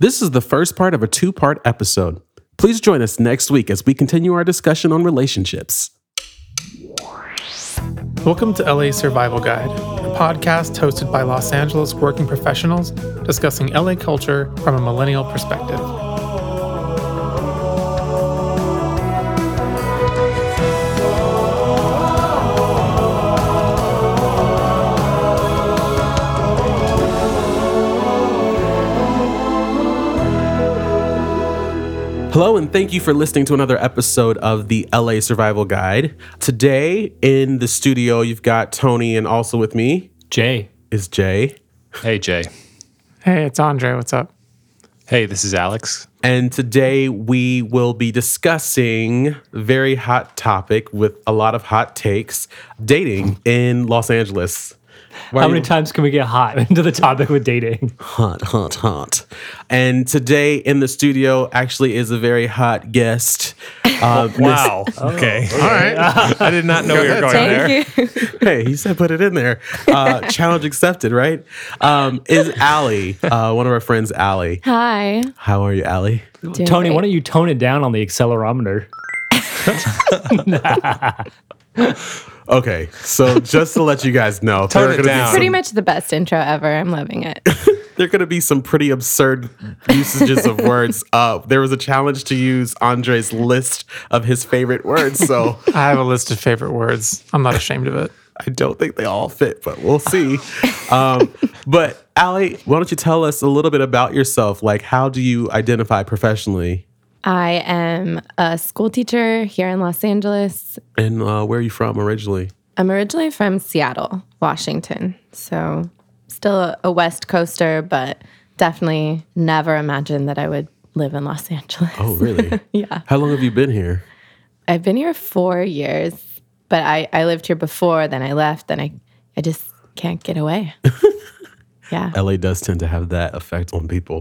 This is the first part of a two part episode. Please join us next week as we continue our discussion on relationships. Welcome to LA Survival Guide, a podcast hosted by Los Angeles working professionals discussing LA culture from a millennial perspective. Hello, and thank you for listening to another episode of the LA Survival Guide. Today in the studio, you've got Tony, and also with me Jay. is Jay. Hey, Jay. Hey, it's Andre. What's up? Hey, this is Alex. And today we will be discussing a very hot topic with a lot of hot takes dating in Los Angeles. Why How you- many times can we get hot into the topic with dating? hot, hot, hot. And today in the studio actually is a very hot guest. Uh, Miss- Wow. okay. All right. I did not know we were going there. You. hey, he said put it in there. Uh, challenge accepted, right? Um, is Allie, uh, one of our friends, Allie. Hi. How are you, Allie? Doing Tony, why don't you tone it down on the accelerometer? Okay, so just to let you guys know, Tone it down. some- Pretty much the best intro ever. I'm loving it. there are going to be some pretty absurd usages of words. Uh, there was a challenge to use Andre's list of his favorite words, so I have a list of favorite words. I'm not ashamed of it. I don't think they all fit, but we'll see. um, but Allie, why don't you tell us a little bit about yourself? Like, how do you identify professionally, I am a school teacher here in Los Angeles. and uh, where are you from originally? I'm originally from Seattle, Washington. So still a, West Coaster, but definitely never imagined that I would live in Los Angeles. Oh, really? Yeah. How long have you been here? I've been here four years, but I, I lived here before, then I left, then I, I just can't get away. yeah. LA does tend to have that effect on people.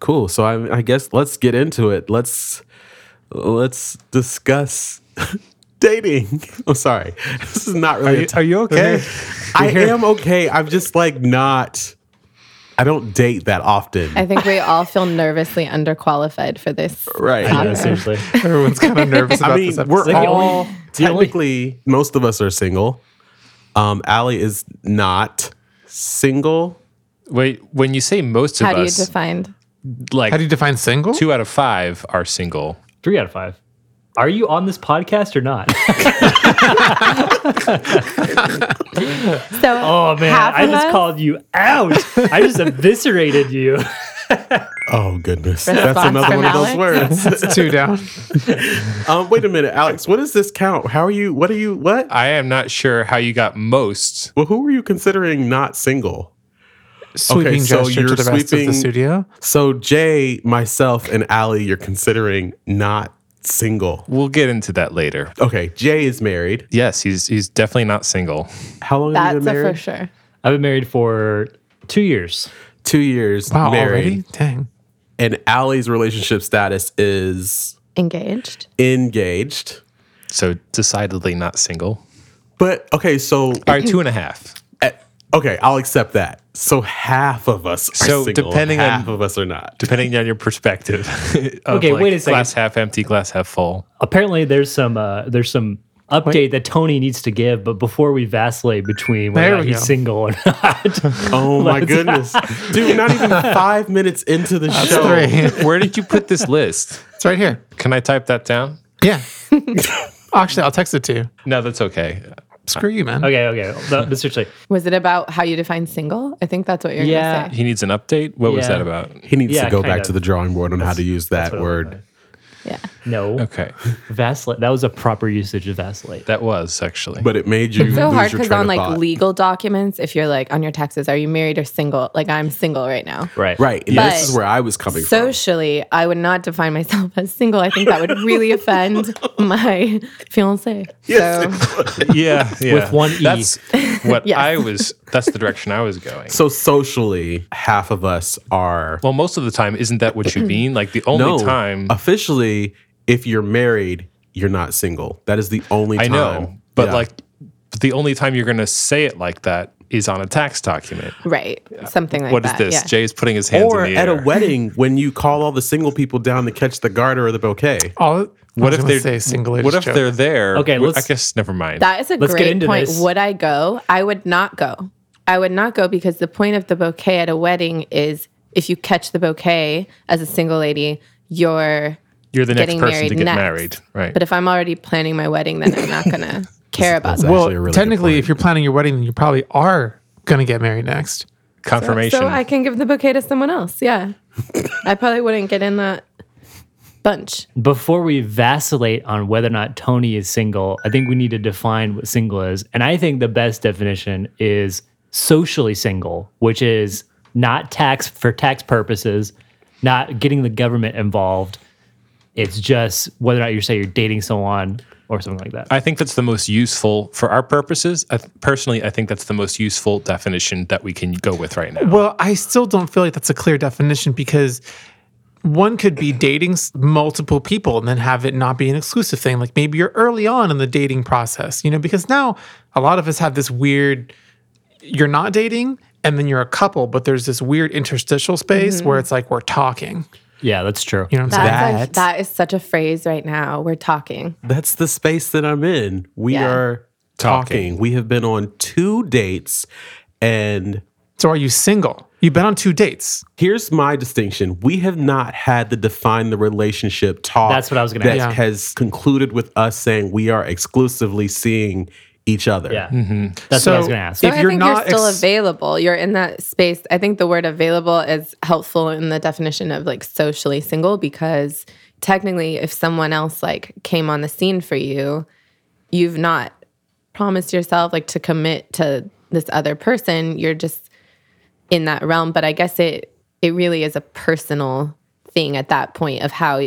Cool. So I, I guess let's get into it. Let's let's discuss dating. I'm sorry. This is not really. a Are you okay? I am okay. I'm just like not. I don't date that often. I think we all feel nervously underqualified for this. right. Yeah, seriously. Everyone's kind of nervous about I mean, this episode. we're like all only- the only- technically most of us are single. Um, Allie is not single. Wait, when you say most of How do you us, define? like How do you define single? two out of five are single. Three out of five. Are you on this podcast or not? So, Oh man, half I of just us- called you out. I just eviscerated you. Oh goodness, that's Response another from one of those words. Two down. Um, wait a minute, Alex. What does this count? How are you? What are you? What? I am not sure how you got most. Well, who were you considering not single? Sweeping so gesture you're to the rest of sweeping- the studio. So Jay, myself, and Allie, you're considering not single. We'll get into that later. Okay, Jay is married. Yes, he's he's definitely not single. How long have you That's been a married? for sure. I've been married for two years. Two years Wow, married. already? Dang. And Allie's relationship status is Engaged. engaged. So decidedly not single. But okay, so All right, two and a half. eh, okay, I'll accept that. So half of us are So single. depending on- half of us are not. Depending on your perspective. of, Okay, wait a second. Glass half empty, glass half full. Apparently, there's some uh, there's some update that Tony needs to give, but before we vacillate between whether or not he's go. single or not. Oh my goodness, dude! Not even five minutes into the show. Three. Where did you put this list? It's right here. Can I type that down? Yeah. Actually, I'll text it to you. No, that's okay. Screw you, man. okay, okay. No, but seriously, Was it about how you define single? I think that's what you're Yeah. going to say. He needs an update. What was Yeah. that about? He needs Yeah, to go kind back of. to the drawing board on how to use that word. Yeah. No. Okay, Vacillate. That was a proper usage of vacillate. that was actually. But it made you So lose hard because on like thought. legal documents, if you're like on your taxes, are you married or single? Like I'm single right now. right. right. And But this is where I was coming from. Socially, I would not define myself as single. I think that would really offend my fiance. Yes, so yeah, yeah. With one E. That's what Yes. I was. That's the direction I was going. So socially, half of us are Well, most of the time, isn't that what you mean? Like the only no. time Officially, if you're married, you're not single. That is the only I time. know, but Yeah. like the only time you're going to say it like that is on a tax document. Right. Something like What is that. What is this? Yeah. Jay's putting his hands Or in the at a wedding when you call all the single people down to catch the garter or the bouquet. Oh, all, what if they they're say single What if they're there? Okay, I let's- guess never mind. That is a Let's great point. this. Would I go? I would not go. I would not go because the point of the bouquet at a wedding is if you catch the bouquet as a single lady, you're You're the next getting person married to get next. married, right? But if I'm already planning my wedding, then I'm not gonna care about that. well, really technically, if you're planning your wedding, then you probably are going to get married next. Confirmation. So I can give the bouquet to someone else. Yeah, I probably wouldn't get in that bunch. Before we vacillate on whether or not Tony is single, I think we need to define what single is. And I think the best definition is socially single, which is not tax for tax purposes, not getting the government involved. It's just whether or not you say you're dating someone or something like that. I think that's the most useful for our purposes. I th- personally, I think that's the most useful definition that we can go with right now. Well, I still don't feel like that's a clear definition because one could be dating multiple people and then have it not be an exclusive thing. Like maybe you're early on in the dating process, you know, because now a lot of us have this weird you're not dating and then you're a couple, but there's this weird interstitial space mm-hmm. where it's like we're talking. Yeah, that's true. You know what I'm saying? That's a, That- that is such a phrase right now. We're talking. That's the space that I'm in. We Yeah. are talking. We have been on two dates and So are you single? You've been on two dates. here's my distinction. We have not had the define the relationship talk. That's what I was gonna that ask. has concluded with us saying we are exclusively seeing each other. Yeah. Mm-hmm. That's So what I was going to ask. if I you're think not you're still ex- available. You're in that space. I think the word available is helpful in the definition of like socially single because technically if someone else like came on the scene for you, you've not promised yourself like to commit to this other person. You're just in that realm, but I guess it it really is a personal thing at that point of how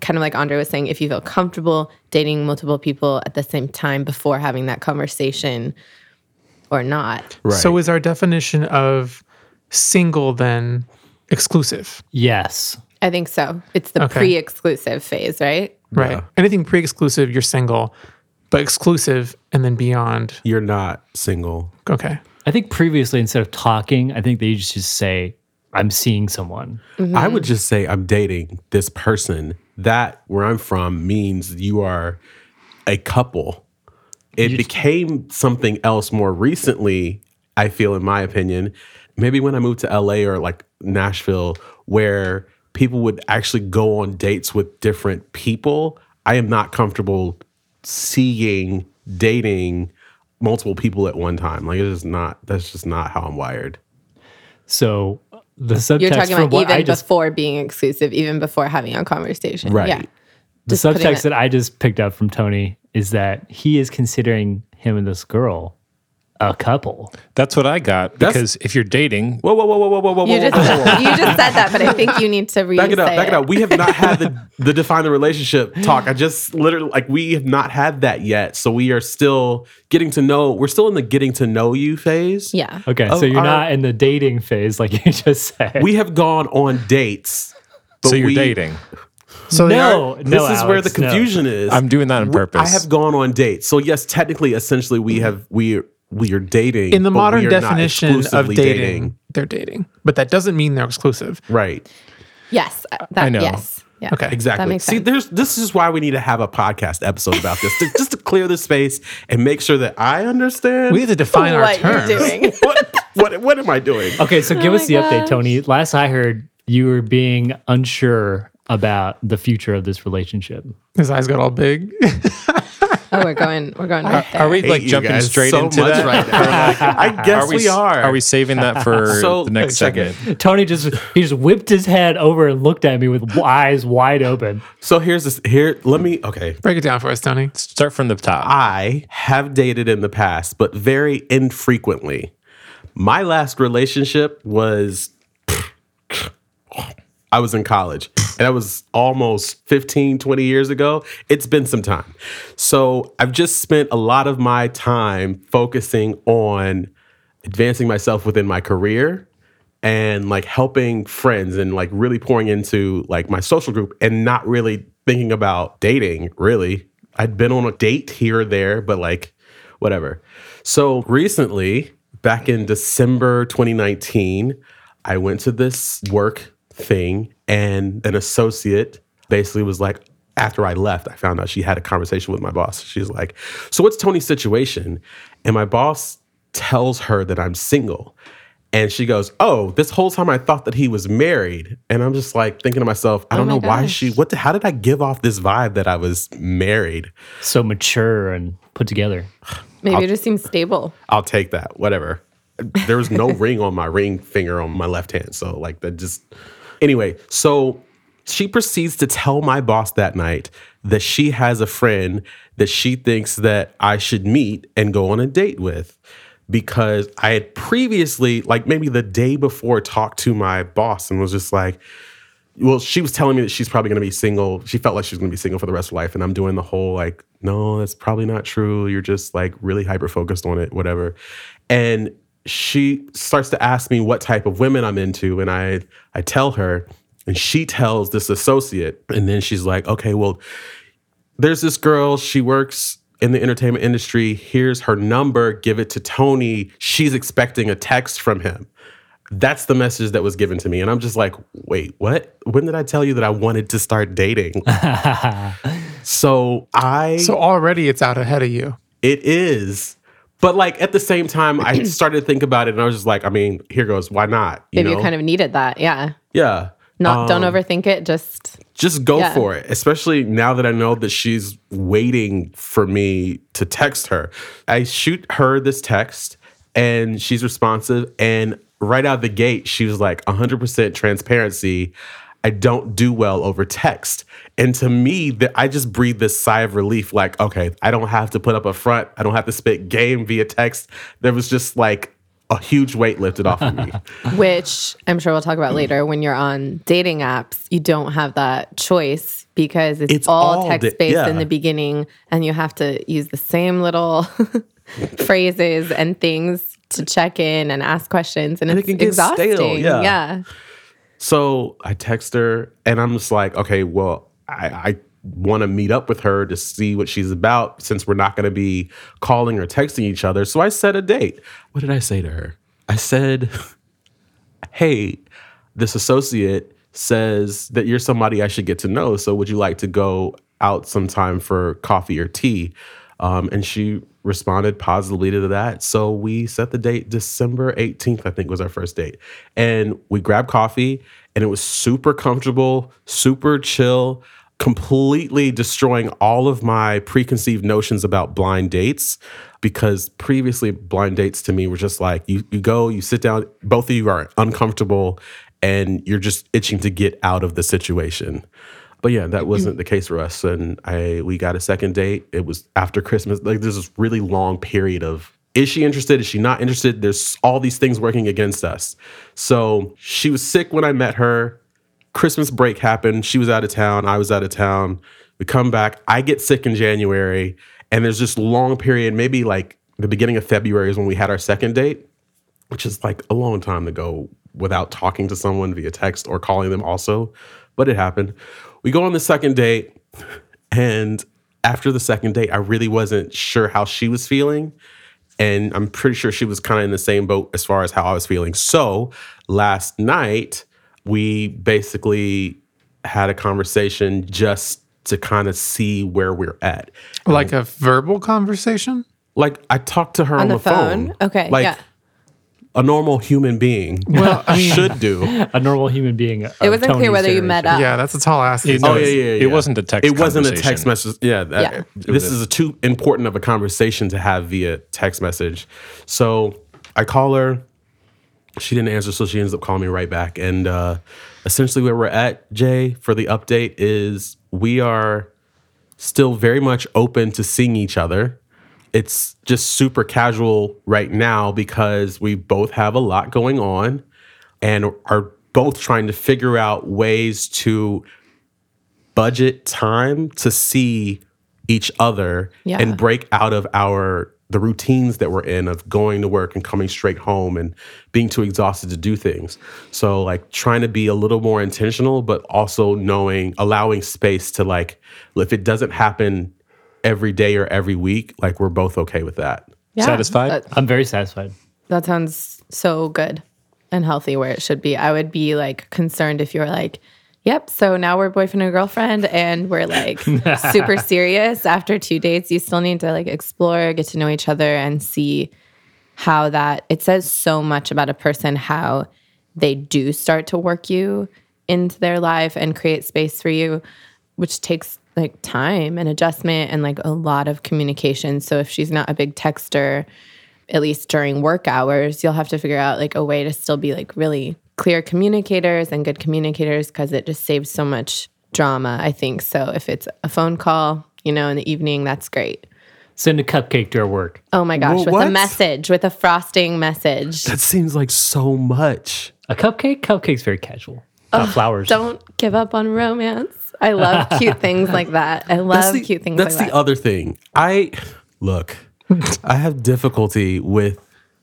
kind of like Andre was saying, if you feel comfortable dating multiple people at the same time before having that conversation or not. Right. So is our definition of single then exclusive? yes. I think so. It's the Okay. pre exclusive phase, right? Right. Yeah. Anything pre-exclusive, you're single, but exclusive and then beyond. You're not single. Okay. I think previously, instead of talking, I think they used to just say, I'm seeing someone. I would mm-hmm. just say I'm dating this person. That where I'm from means you are a couple. It became something else more recently, I feel in my opinion. Maybe when I moved to LA or like Nashville where people would actually go on dates with different people. I am not comfortable seeing dating multiple people at one time. Like it's just not that's just not how I'm wired. So the subtext You're talking from about what even I just before being exclusive, even before having a conversation. Right. Yeah. the just subtext that I just picked up from Tony is that he is considering him and this girl a couple. That's what I got That's- because if you're dating, Whoa, whoa, whoa, whoa, whoa, whoa, whoa, You whoa, just whoa, whoa, whoa. you just said that, but I think you need to re Back it up, back it up. We have not had the the define the relationship talk. I just literally like we have not had that yet. So we are still getting to know. We're still in the getting to know you phase. Yeah. Okay, so you're our- not in the dating phase like you just said. We have gone on dates. But so you're we- dating. So they no, are- no, This is where the Alex, no. confusion is. I'm doing that on We- purpose. I have gone on dates. So yes, technically, essentially, we have we we are dating in the modern we are not definition of exclusively dating, they're dating, but that doesn't mean they're exclusive. Right. Yes. uh, That, I know. Yes. Yeah. Okay. That Exactly. makes See, sense. there's this is why we need to have a podcast episode about this, to, just to clear the space and make sure that I understand We need to define our terms. you're doing. what what what am I doing? Okay, so give Oh us my the update. Tony. Last I heard, you were being unsure about the future of this relationship. His eyes got all big. oh, we're going. We're going right there. Are we like jumping straight so into much that? right now. I guess Are we, we, are. Are we saving that for So- the next Second. segment? Tony just he just whipped his head over and looked at me with eyes wide open. So here's this. Here, let me. Okay, Break it down for us, Tony. Start from the top. I have dated in the past, but very infrequently. My last relationship was. I was in college and that was almost 15, 20 years ago. It's been some time. So I've just spent a lot of my time focusing on advancing myself within my career and like helping friends and like really pouring into like my social group and not really thinking about dating really. I'd been on a date here or there, but like whatever. So recently, back in December 2019, I went to this work thing and an associate basically was like, after I left, I found out she had a conversation with my boss. She's like, So what's Tony's situation? And my boss tells her that I'm single. And she goes, "Oh, this whole time I thought that he was married." And I'm just like thinking to myself, I oh don't my know why she. What? The, how did I give off this vibe that I was married? So mature and put together. Maybe it just seems stable. I'll take that. Whatever. There was no ring on my ring finger on my left hand, so like that just. Anyway, so she proceeds to tell my boss that night that she has a friend that she thinks that I should meet and go on a date with because I had previously, like maybe the day before, talked to my boss and was just like, well, she was telling me that she's probably going to be single. She felt like she was going to be single for the rest of life. And I'm doing the whole like, no, that's probably not true. You're just like really hyper focused on it, whatever. And she starts to ask me what type of women I'm into. And I, I tell her, and she tells this associate. And then she's like, okay, well, there's this girl, she works in the entertainment industry. Here's her number, give it to Tony. She's expecting a text from him. That's the message that was given to me. And I'm just like, wait, what? When did I tell you that I wanted to start dating? so I, So already it's out ahead of you. it is. But like at the same time, I started to think about it and I was just like, I mean, here goes, why not? You Maybe know? you kind of needed that. Yeah. yeah. Not don't Um, overthink it. Just just go Yeah. for it especially now that i know that she's waiting for me to text her i shoot her this text and she's responsive and right out the gate she was like 100% transparency i don't do well over text and to me that i just breathed this sigh of relief like okay i don't have to put up a front i don't have to spit game via text there was just like a huge weight lifted off of me which I'm sure we'll talk about later. When you're on dating apps, you don't have that choice because it's, It's all all text da- based yeah. in the beginning, and you have to use the same little phrases and things to check in and ask questions, and, it it's can get stale, exhausting. yeah. yeah. So I text her and I'm just like, okay, well, I, I want to meet up with her to see what she's about since we're not going to be calling or texting each other. So I set a date. What did I say to her? I said, hey, this associate says that you're somebody I should get to know. So would you like to go out sometime for coffee or tea? Um, and she responded positively to that. So we set the date December 18th, I think was our first date. And we grabbed coffee and it was super comfortable, super chill, completely destroying all of my preconceived notions about blind dates because previously blind dates to me were just like you you go, you sit down, both of you are uncomfortable and you're just itching to get out of the situation. But yeah, that mm-hmm. wasn't the case for us. And I we got a second date. It was after Christmas. Like there's this really long period of is she interested? Is she not interested? There's all these things working against us. So she was sick when I met her. Christmas break happened. She was out of town. I was out of town. We come back. I get sick in January. And there's this long period, maybe like the beginning of February is when we had our second date, which is like a long time to go without talking to someone via text or calling them also. But it happened. We go on the second date. And after the second date, I really wasn't sure how she was feeling. And I'm pretty sure she was kind of in the same boat as far as how I was feeling. So last night, we basically had a conversation just to kind of see where we're at. Like a verbal conversation? Like I talked to her on, On the phone? Okay, Like yeah. a normal human being Well, I mean, should do. A normal human being. It uh, wasn't clear whether you met up. yeah, that's a tall ask. It- Oh yeah, yeah, yeah. it wasn't a text It wasn't a text message. Yeah, that, Yeah. this is a too important of a conversation to have via text message. So I call her. She didn't answer, so she ends up calling me right back. And uh, essentially, where we're at, Jay, for the update is we are still very much open to seeing each other. It's just super casual right now because we both have a lot going on and are both trying to figure out ways to budget time to see each other Yeah. and break out of our the routines that we're in of going to work and coming straight home and being too exhausted to do things. So like trying to be a little more intentional but also knowing allowing space to like if it doesn't happen every day or every week, like we're both okay with that. Yeah, Satisfied? That, I'm very satisfied. that sounds so good and healthy where it should be. I would be like concerned if you were like, yep, so now we're boyfriend and girlfriend and we're like super serious. After two dates, you still need to like explore, get to know each other, and see how that it says so much about a person how they do start to work you into their life and create space for you which takes like time and adjustment and like a lot of communication so if she's not a big texter at least during work hours you'll have to figure out like a way to still be like really clear communicators and good communicators because it just saves so much drama i think so if it's a phone call you know in the evening that's great Send a cupcake to our work. oh my gosh Wha- with what? a message with a frosting message That seems like so much. A cupcake? Cupcake's very casual. Not flowers. don't give up on romance i love cute things like that i love the, cute things That's like the that other thing. I look, I have difficulty with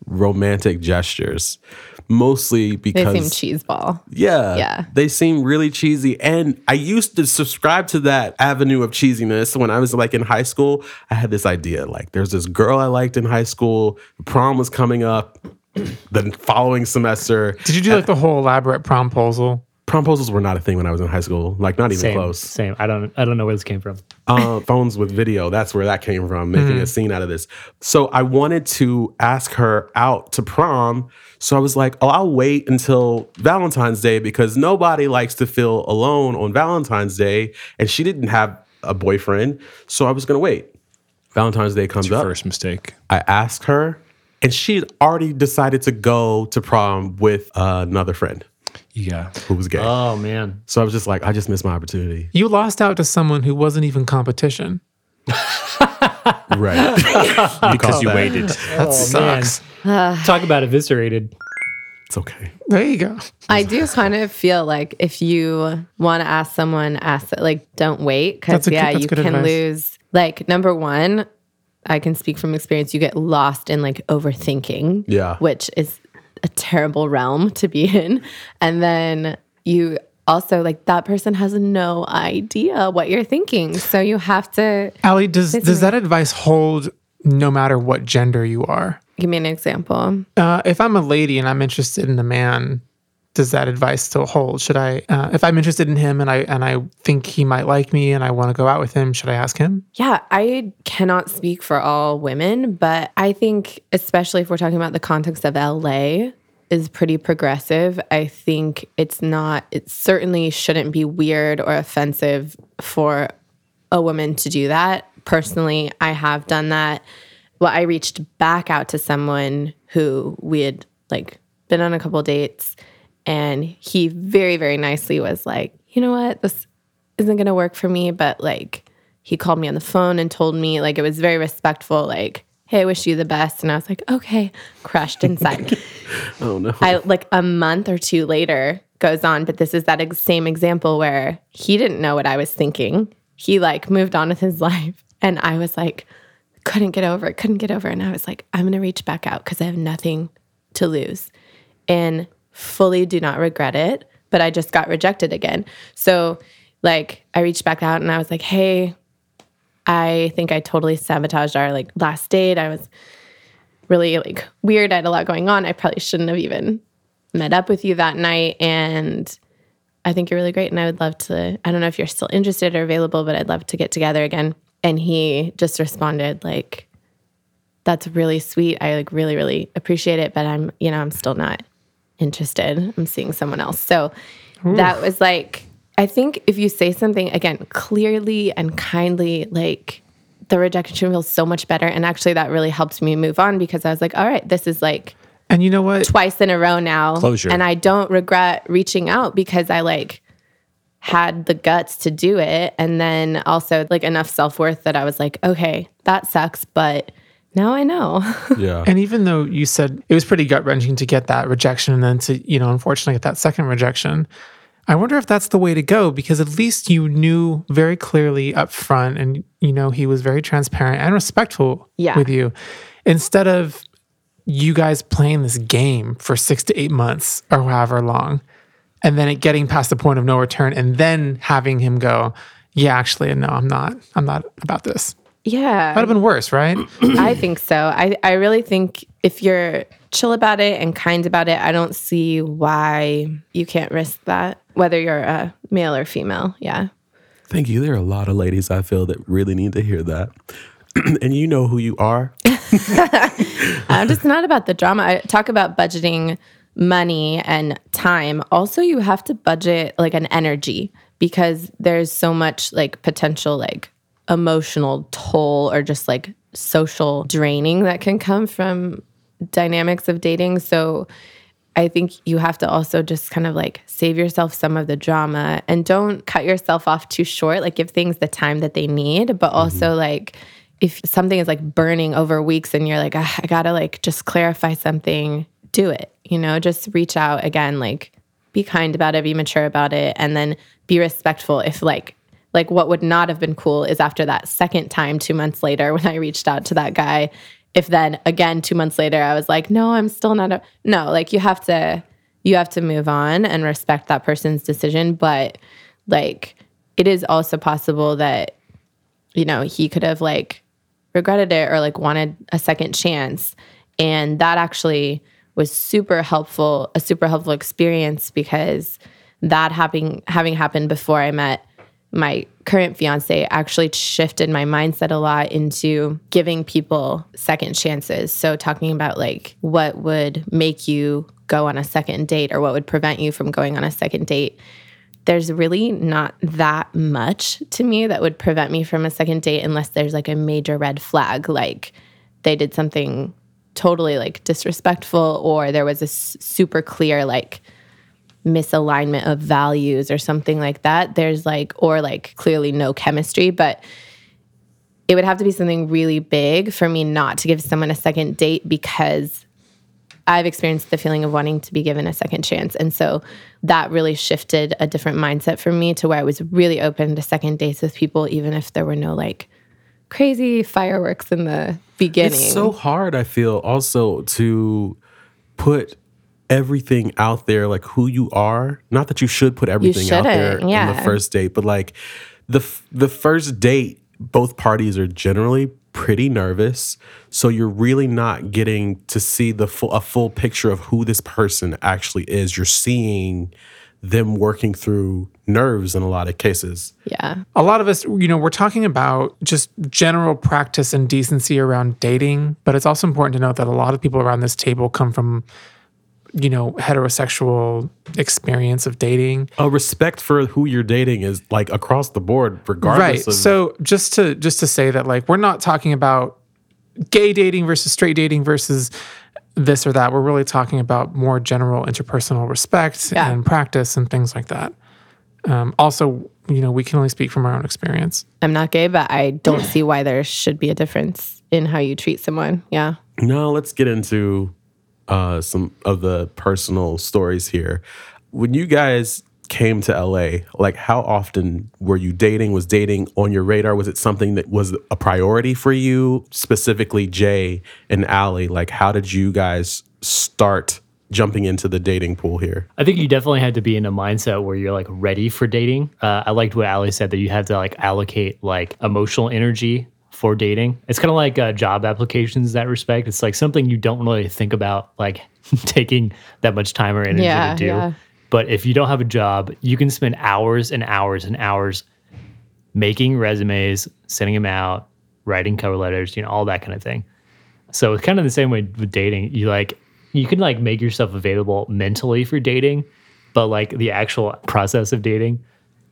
romantic gestures, mostly because they seem cheeseball Yeah. Yeah. They seem really cheesy. And I used to subscribe to that avenue of cheesiness when I was like in high school. I had this idea like there's this girl I liked in high school, prom was coming up. the following semester, Did you do like the whole elaborate promposal? promposals were not a thing when I was in high school, like not even same. close. Same. I don't. I don't know where this came from. uh, phones with video. That's where that came from, making a scene out of this. So I wanted to ask her out to prom. So I was like, oh, I'll wait until Valentine's Day because nobody likes to feel alone on Valentine's Day. And she didn't have a boyfriend. So I was going to wait. Valentine's Day comes Your up. first mistake. I asked her, and she had already decided to go to prom with uh, another friend Yeah. who was gay. Oh man. so I was just like, I just missed my opportunity. You lost out to someone who wasn't even competition. Right. Because you that. waited. That sucks. Talk about eviscerated. it's okay. There you go. I do kind of feel like if you want to ask someone, ask like don't wait because That's a good- yeah, that's you good can advice. lose. Like number one, I can speak from experience. You get lost in like overthinking, Yeah. which is a terrible realm to be in, and then you also like that person has no idea what you're thinking, so you have to Allie, does does that advice hold no matter what gender you are? give me an example. Uh, if I'm a lady and I'm interested in a man, does that advice still hold? Should I, uh, if I'm interested in him and I and I think he might like me and I want to go out with him, should I ask him? Yeah, I cannot speak for all women, but I think, especially if we're talking about the context of LA, is pretty progressive. I think it's not, it certainly shouldn't be weird or offensive for a woman to do that. Personally, I have done that. Well, I reached back out to someone who we had like been on a couple dates, and he very, very nicely was like, you know what, this isn't gonna work for me, but like he called me on the phone and told me like it was very respectful, like, hey, I wish you the best. And I was like, okay, crushed inside. Oh, no. I like a month or two later goes on, but this is that ex- same example where he didn't know what I was thinking. He like moved on with his life. And I was like, couldn't get over it, couldn't get over it. And I was like, I'm gonna reach back out because I have nothing to lose. And fully do not regret it, but I just got rejected again. So like I reached back out and I was like, hey, I think I totally sabotaged our like last date. I was really like weird. I had a lot going on. I probably shouldn't have even met up with you that night. And I think you're really great. And I would love to, I don't know if you're still interested or available, but I'd love to get together again. And he just responded like, that's really sweet. I like really, really appreciate it, but I'm, you know, I'm still not interested. I'm seeing someone else. So that was like, I think if you say something again clearly and kindly, like the rejection feels so much better. And actually, that really helped me move on because I was like, all right, this is like And you know what? twice in a row now. Closure. And I don't regret reaching out because I like had the guts to do it. And then also like enough self worth that I was like, okay, that sucks, but now I know. yeah. And even though you said it was pretty gut wrenching to get that rejection and then to, you know, unfortunately get that second rejection, I wonder if that's the way to go because at least you knew very clearly up front and, you know, he was very transparent and respectful Yeah. with you instead of you guys playing this game for six to eight months or however long and then it getting past the point of no return and then having him go, yeah, actually, no, I'm not, I'm not about this. Yeah. That'd have been worse, right? I think so. I, I really think if you're chill about it and kind about it, I don't see why you can't risk that, whether you're a male or female. Yeah. Thank you. There are a lot of ladies I feel that really need to hear that. and you know who you are. I'm just not about the drama. I talk about budgeting money and time. Also, you have to budget like an energy because there's so much like potential like emotional toll or just like social draining that can come from dynamics of dating. So I think you have to also just kind of like save yourself some of the drama and don't cut yourself off too short. Like give things the time that they need, but also like if something is like burning over weeks and you're like, "Ah, I gotta like just clarify something, do it. You know, just reach out again, like be kind about it, be mature about it, and then be respectful if like like what would not have been cool is after that second time two months later when I reached out to that guy, if then again two months later I was like, no, I'm still not a no, like you have to you have to move on and respect that person's decision. But like it is also possible that, you know, he could have like regretted it or like wanted a second chance. And that actually was super helpful, a super helpful experience because that having having happened before I met my current fiance actually shifted my mindset a lot into giving people second chances. So talking about like what would make you go on a second date or what would prevent you from going on a second date. There's really not that much to me that would prevent me from a second date unless there's like a major red flag like they did something totally like disrespectful or there was a super clear like misalignment of values or something like that there's like or like clearly no chemistry but it would have to be something really big for me not to give someone a second date because I've experienced the feeling of wanting to be given a second chance. And so that really shifted a different mindset for me to where I was really open to second dates with people, even if there were no like crazy fireworks in the beginning. It's so hard, I feel, also to put everything out there, like who you are. Not that you should put everything out there shouldn't, in yeah. the first date, but like the the first date, both parties are generally pretty nervous, so you're really not getting to see the full a full picture of who this person actually is. You're seeing them working through nerves in a lot of cases. yeah. a lot of us, you know, we're talking about just general practice and decency around dating, but it's also important to note that a lot of people around this table come from, you know, heterosexual experience of dating. A respect for who you're dating is like across the board, regardless Right. of So just to just to say that like we're not talking about gay dating versus straight dating versus this or that. We're really talking about more general interpersonal respect Yeah. and practice and things like that. Um, also, you know, we can only speak from our own experience. I'm not gay, but I don't see why there should be a difference in how you treat someone. Yeah. Now let's get into uh, some of the personal stories here. When you guys came to LA, like how often were you dating? Was dating on your radar? Was it something that was a priority for you? Specifically, Jay and Allie, like how did you guys start jumping into the dating pool here? I think you definitely had to be in a mindset where you're like ready for dating. Uh, I liked what Allie said that you had to like allocate like emotional energy for dating. It's kind of like uh, job applications in that respect. It's like something you don't really think about like taking that much time or energy Yeah, to do. yeah. But if you don't have a job, you can spend hours and hours and hours making resumes, sending them out, writing cover letters, you know, all that kind of thing. So it's kind of the same way with dating. You like you can like make yourself available mentally for dating, but like the actual process of dating,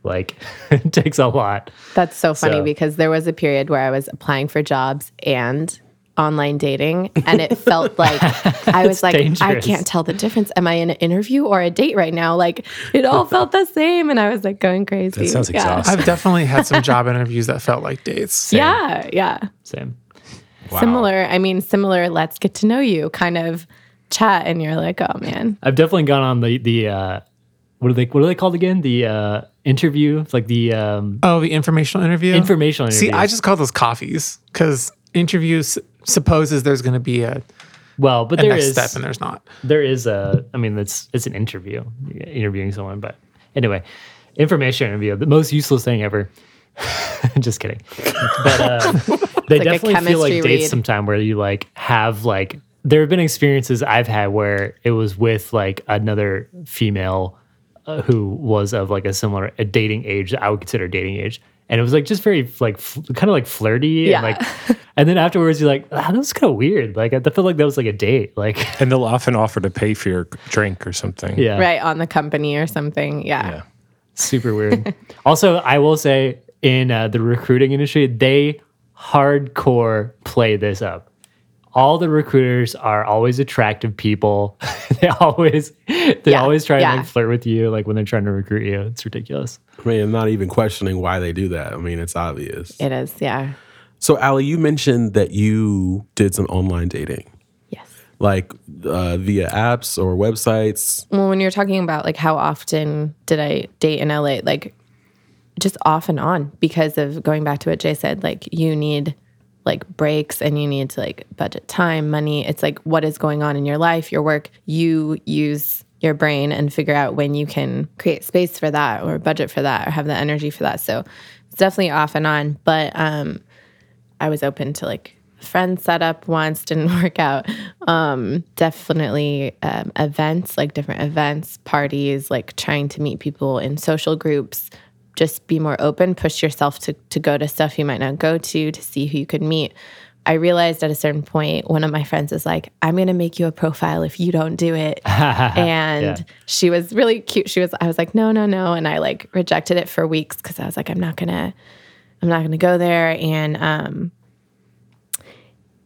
like it takes a lot. That's so funny So- because there was a period where I was applying for jobs and online dating and it felt like I was like I can't tell the difference am I in an interview or a date right now like it all felt the same and I was like going crazy That sounds yeah. exhausting. I've definitely had some job interviews that felt like dates. yeah yeah Same. similar I mean similar let's get to know you kind of chat and you're like oh man I've definitely gone on the the uh, what are they what are they called again? The uh, interview, like the um, Oh, the informational interview? informational interview. See, I just call those coffees because interviews supposes there's going to be a, well, but a there next is step and there's not. there is a i mean it's it's an interview interviewing someone but anyway information interview the most useless thing ever just kidding but uh they like definitely feel like chemistry dates read. sometime where you like have like there have been experiences I've had where it was with like another female who was of like a similar a dating age that I would consider dating age. And it was like just very like f- kind of like flirty Yeah. and like and then afterwards you're like ah, that was kind of weird like I felt like that was like a date like And they'll often offer to pay for your drink or something. yeah right on the company or something. Yeah. Yeah. super weird. also, I will say in uh, the recruiting industry, they hardcore play this up. All the recruiters are always attractive people. they always they Yeah, always try yeah. and like flirt with you like when they're trying to recruit you. It's ridiculous. I mean, I'm not even questioning why they do that. I mean, it's obvious. It is. Yeah. So, Allie, you mentioned that you did some online dating, Yes. like uh, via apps or websites. Well, when you're talking about like how often did I date in LA, like just off and on because of going back to what Jay said, like you need like breaks and you need to like budget time, money. It's like what is going on in your life, your work. You use your brain and figure out when you can create space for that or budget for that or have the energy for that. So it's definitely off and on. But um I was open to like friend setup once didn't work out um definitely um, events like different events parties like trying to meet people in social groups just be more open push yourself to, to go to stuff you might not go to to see who you could meet. I realized at a certain point one of my friends was like i'm going to make you a profile if you don't do it. And Yeah. she was really cute. She was i was like no no no. And i like rejected it for weeks because i was like i'm not gonna i'm not gonna go there. And um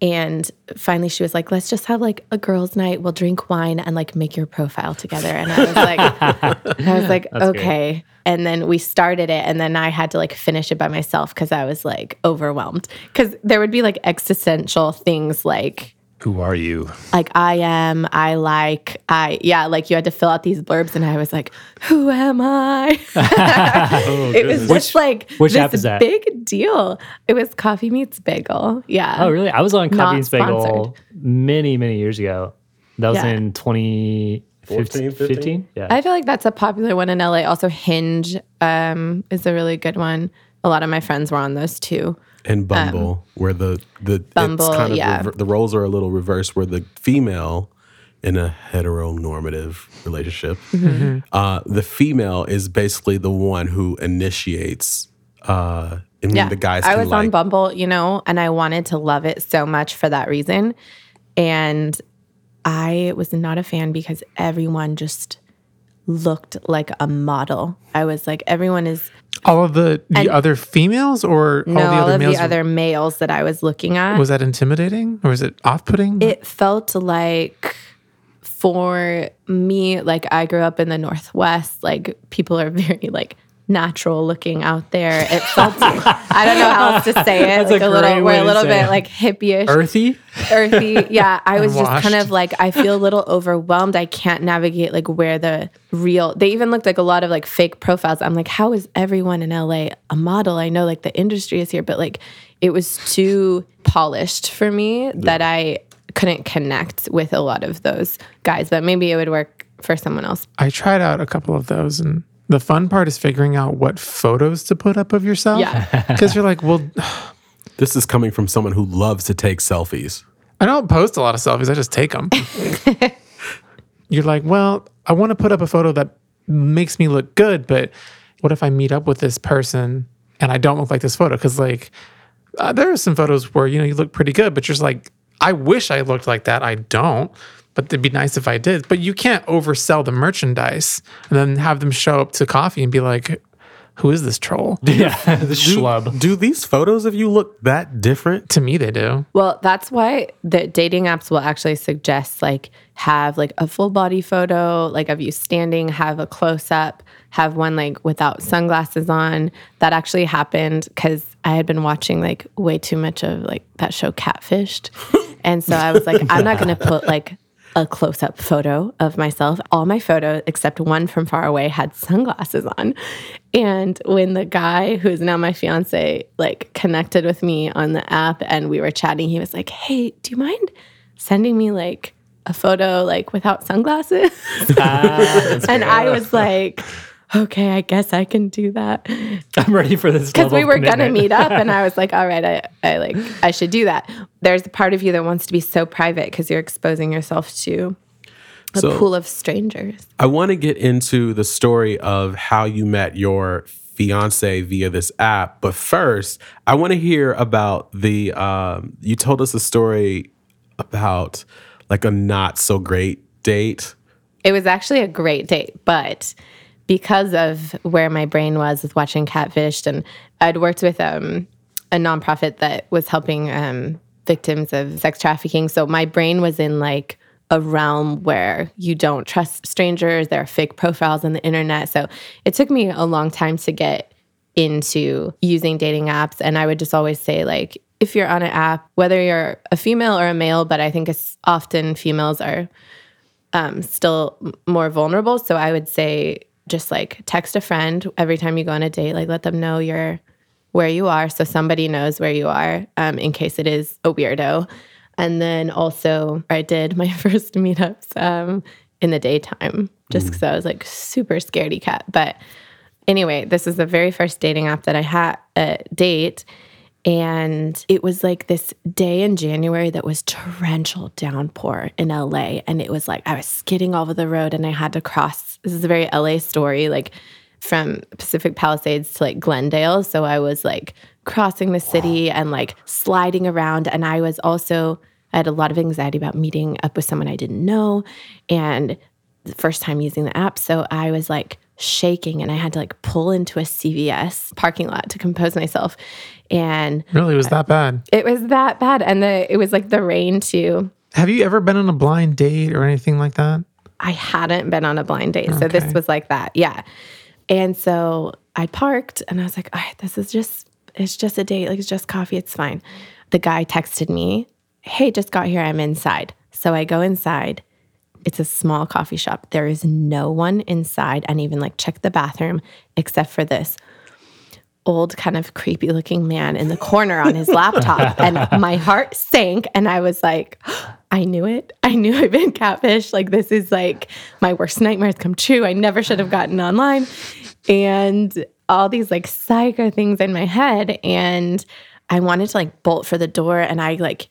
and finally she was like let's just have like a girls night. We'll drink wine and like make your profile together. And i was like i was like great. okay and then we started it and then i had to like finish it by myself because i was like overwhelmed because there would be like existential things like Who are you? like I am, I like, I yeah, like you had to fill out these blurbs, and I was like, who am I? Oh, it was just like which this app is that? big deal. It was Coffee Meets Bagel. Yeah. Oh, really? I was on Not Coffee and Bagel sponsored. many, many years ago. That was Yeah. in 2015. 14, 15? Yeah. I feel like that's a popular one in LA. Also, Hinge um, is a really good one. A lot of my friends were on those too. and Bumble, where the the Bumble, it's kind of yeah. rever- the roles are a little reversed, where the female in a heteronormative relationship, Mm-hmm. uh, the female is basically the one who initiates. Uh, I mean, Yeah. the guys. I was like, on Bumble, you know, and I wanted to love it so much for that reason. And I was not a fan because everyone just looked like a model. I was like, everyone is All of the the And- other females or no, all the all other of males? the other males that I was looking at. was that intimidating or was it off putting? it felt like for me, like I grew up in the Northwest, like people are very like natural looking out there. It felt I don't know how else to say it. That's like a a, little we're a little bit it. like hippie-ish. Earthy? earthy. Yeah, I was just kind of like I feel a little overwhelmed. I can't navigate like where the real. They even looked like a lot of like fake profiles. I'm like, how is everyone in LA a model? I know like the industry is here, but like it was too polished for me that I couldn't connect with a lot of those guys. But maybe it would work for someone else. I tried out a couple of those and the fun part is figuring out what photos to put up of yourself. Yeah. Because you're like, well, This is coming from someone who loves to take selfies. I don't post a lot of selfies. I just take them. You're like, well, I want to put up a photo that makes me look good, but what if I meet up with this person and I don't look like this photo? Because like, uh, there are some photos where you know you look pretty good, but you're just like, I wish I looked like that. I don't, but it'd be nice if I did. But you can't oversell the merchandise and then have them show up to coffee and be like, who is this troll? Yeah. the schlub. Do these photos of you look that different? to me, they do. Well, that's why the dating apps will actually suggest like have like a full body photo, like of you standing, have a close up, have one like without sunglasses on. That actually happened because I had been watching like way too much of like that show Catfished. and so I was like, I'm not going to put like a close up photo of myself. All my photos, except one from far away, had sunglasses on. And when the guy who is now my fiance like connected with me on the app and we were chatting, he was like, Hey, do you mind sending me like a photo like without sunglasses? Ah, and I was like, okay, I guess I can do that. I'm ready for this Because we were gonna meet up and I was like, all right, I, I like I should do that. There's a part of you that wants to be so private because you're exposing yourself to a So- pool of strangers. I want to get into the story of how you met your fiance via this app, but first, I want to hear about the. Um, you told us a story about like a not so great date. It was actually a great date, but because of where my brain was with watching Catfished, and I'd worked with um, a nonprofit that was helping um, victims of sex trafficking. So my brain was in like a realm where you don't trust strangers. There are fake profiles on the internet. So it took me a long time to get into using dating apps. And I would just always say, like, if you're on an app, whether you're a female or a male, but I think it's often females are um, still more vulnerable. So I would say just like text a friend every time you go on a date, like let them know you're where you are so somebody knows where you are um, in case it is a weirdo. And then also, I did my first meetups um, in the daytime just because I was like super scaredy cat. But anyway, this is the very first dating app that I had a date. And it was like this day in January that was torrential downpour in LA. And it was like I was skidding over the road and I had to cross. This is a very LA story, like from Pacific Palisades to like Glendale. So I was like crossing the city and like sliding around. And I was also, I had a lot of anxiety about meeting up with someone I didn't know. And the first time using the app. So I was like shaking and I had to like pull into a CVS parking lot to compose myself. And Really, it was that bad. it was that bad. And the it was like the rain too. Have you ever been on a blind date or anything like that? I hadn't been on a blind date. So this was like that. Yeah. And so I parked and I was like, all right, this is just, it's just a date. Like, it's just coffee. It's fine. The guy texted me, hey, just got here. I'm inside. So I go inside. It's a small coffee shop. There is no one inside and even like check the bathroom except for this old kind of creepy looking man in the corner on his laptop and my heart sank and I was like I knew it. I knew I'd been catfish. Like this is like my worst nightmares come true. I never should have gotten online. And all these like psycho things in my head and I wanted to like bolt for the door and I like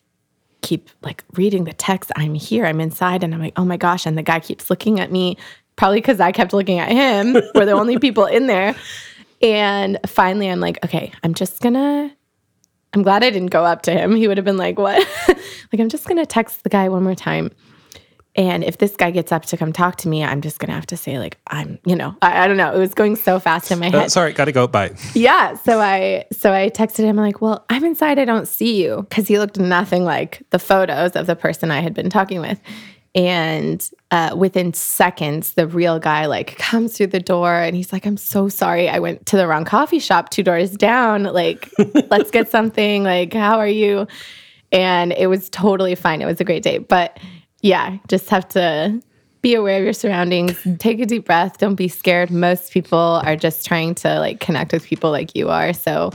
keep like reading the text. I'm here, I'm inside, and I'm like, oh my gosh. And the guy keeps looking at me, probably because I kept looking at him. We're the only people in there. And finally, I'm like, okay, I'm just gonna. I'm glad I didn't go up to him. He would have been like, what? like, I'm just gonna text the guy one more time. And if this guy gets up to come talk to me, I'm just gonna have to say, like, I'm, you know, I, I don't know. It was going so fast in my Uh, head. sorry, gotta go. Bye. yeah so i so i texted him like well i'm inside. I don't see you. Because he looked nothing like the photos of the person i had been talking with. And uh, within seconds the real guy like comes through the door and he's like i'm so sorry. I went to the wrong coffee shop. Two doors down. Like let's get something. Like how are you? And it was totally fine. It was a great date but yeah just have to be aware of your surroundings take a deep breath don't be scared most people are just trying to like connect with people like you are so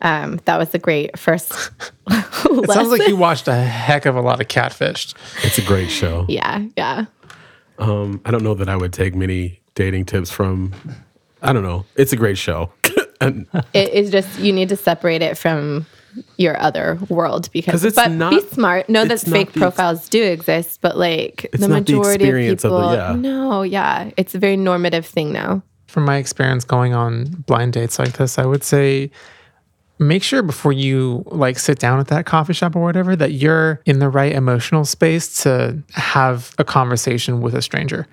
um, that was a great first It sounds like you watched a heck of a lot of catfished. It's a great show. yeah yeah Um, I don't know that I would take many dating tips from. I don't know. It's a great show. and it is just you need to separate it from your other world because it's but not- be smart know that fake the ex- profiles do exist but like the not the majority of experience of people the- yeah. no yeah it's a very normative thing now From my experience going on blind dates like this, I would say make sure before you like sit down at that coffee shop or whatever that you're in the right emotional space to have a conversation with a stranger.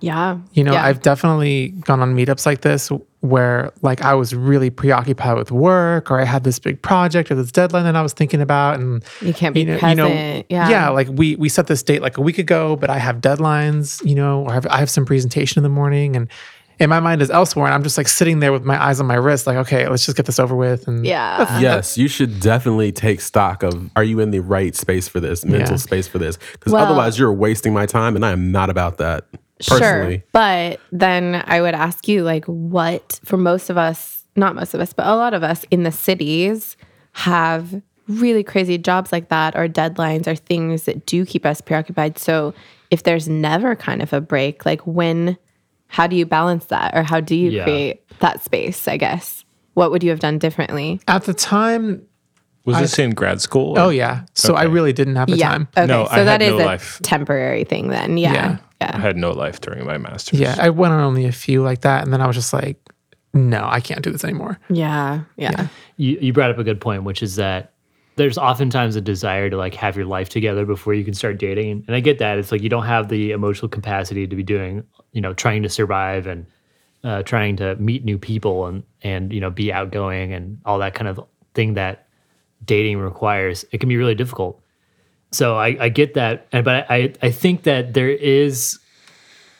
yeah You know, yeah. I've definitely gone on meetups like this where like I was really preoccupied with work or I had this big project or this deadline that I was thinking about and You can't be you know, present. Yeah. Yeah, like we we set this date like a week ago, but I have deadlines, you know, or I have, I have some presentation in the morning and and my mind is elsewhere and I'm just like sitting there with my eyes on my wrist like okay, let's just get this over with and yeah yes, you should definitely take stock of are you in the right space for this, mental Yeah. space for this? Because Well- otherwise, you're wasting my time, and I am not about that personally. Sure. But then I would ask you, like, what for most of us, not most of us, but a lot of us in the cities have really crazy jobs like that or deadlines or things that do keep us preoccupied. So if there's never kind of a break, like when how do you balance that or how do you Yeah. create that space, I guess? What would you have done differently? At the time, Was this in grad school? oh yeah. So I really didn't have the yeah. time. Okay. No, so I that had is no a life. temporary thing then. Yeah. Yeah. Yeah. I had no life during my master's. Yeah, I went on only a few like that, and then I was just like, no, I can't do this anymore. Yeah. Yeah. you, you brought up a good point, which is that there's oftentimes a desire to like have your life together before you can start dating. And I get that. It's like you don't have the emotional capacity to be doing, you know, trying to survive and uh, trying to meet new people and and you know be outgoing and all that kind of thing that dating requires. It can be really difficult. So I, I get that, and but I I think that there is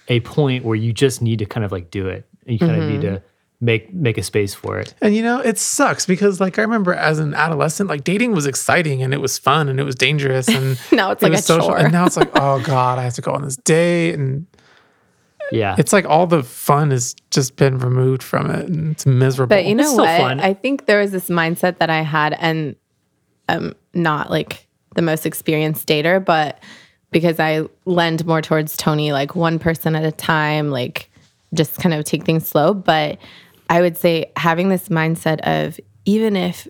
a point where you just need to kind of like do it. And you kind of need to mm-hmm. make make a space for it. And you know, it sucks because like I remember as an adolescent, like dating was exciting and it was fun and it was dangerous and Now it's it like a social. chore. And now it's like, oh God, I have to go on this date. And Yeah. it's like all the fun has just been removed from it and it's miserable. But you know still what? fun. I think there was this mindset that I had, and um, not like the most experienced dater, but because I lend more towards Tony, like one person at a time, like just kind of take things slow. But I would say having this mindset of even if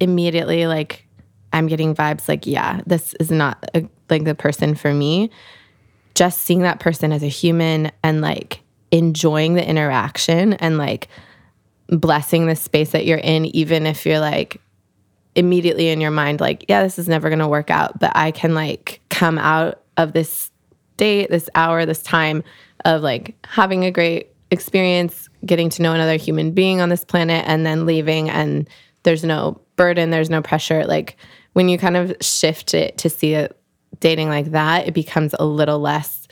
immediately like I'm getting vibes like, yeah, this is not a, like the person for me, just seeing that person as a human and like enjoying the interaction and like blessing the space that you're in, even if you're like immediately in your mind, like, yeah, this is never gonna work out, but I can like come out of this date, this hour, this time of like having a great experience, getting to know another human being on this planet, and then leaving, and there's no burden, there's no pressure. Like when you kind of shift it to see it dating like that, it becomes a little less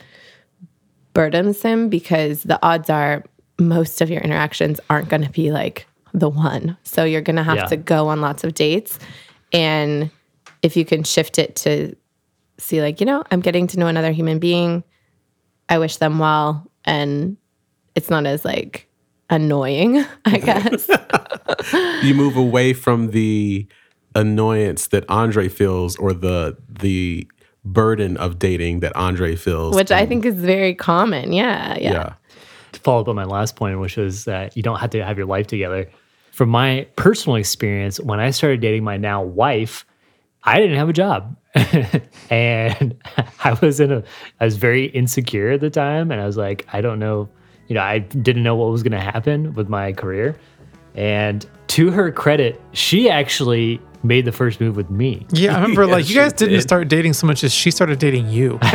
burdensome because the odds are most of your interactions aren't going to be like the one. So you're going to have Yeah. to go on lots of dates. And if you can shift it to see, like, you know, I'm getting to know another human being, I wish them well. And it's not as like annoying, I guess. you move away from the annoyance that Andre feels or the the burden of dating that Andre feels. Which I think is very common. Yeah. Yeah. yeah. To follow up on my last point, which was that you don't have to have your life together. From my personal experience, when I started dating my now wife, I didn't have a job. and I was in a I was very insecure at the time and I was like, I don't know, you know, I didn't know what was gonna happen with my career. And to her credit, she actually made the first move with me. yeah, I remember Yeah, like you guys didn't did. start dating so much as she started dating you.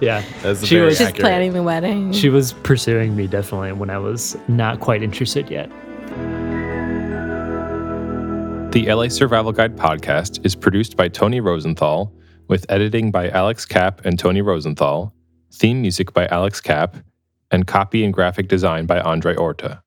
Yeah. That's She was- Just planning the wedding. She was pursuing me definitely when I was not quite interested yet. The LA Survival Guide podcast is produced by Tony Rosenthal, with editing by Alex Kapp and Tony Rosenthal, theme music by Alex Kapp, and copy and graphic design by Andre Orta.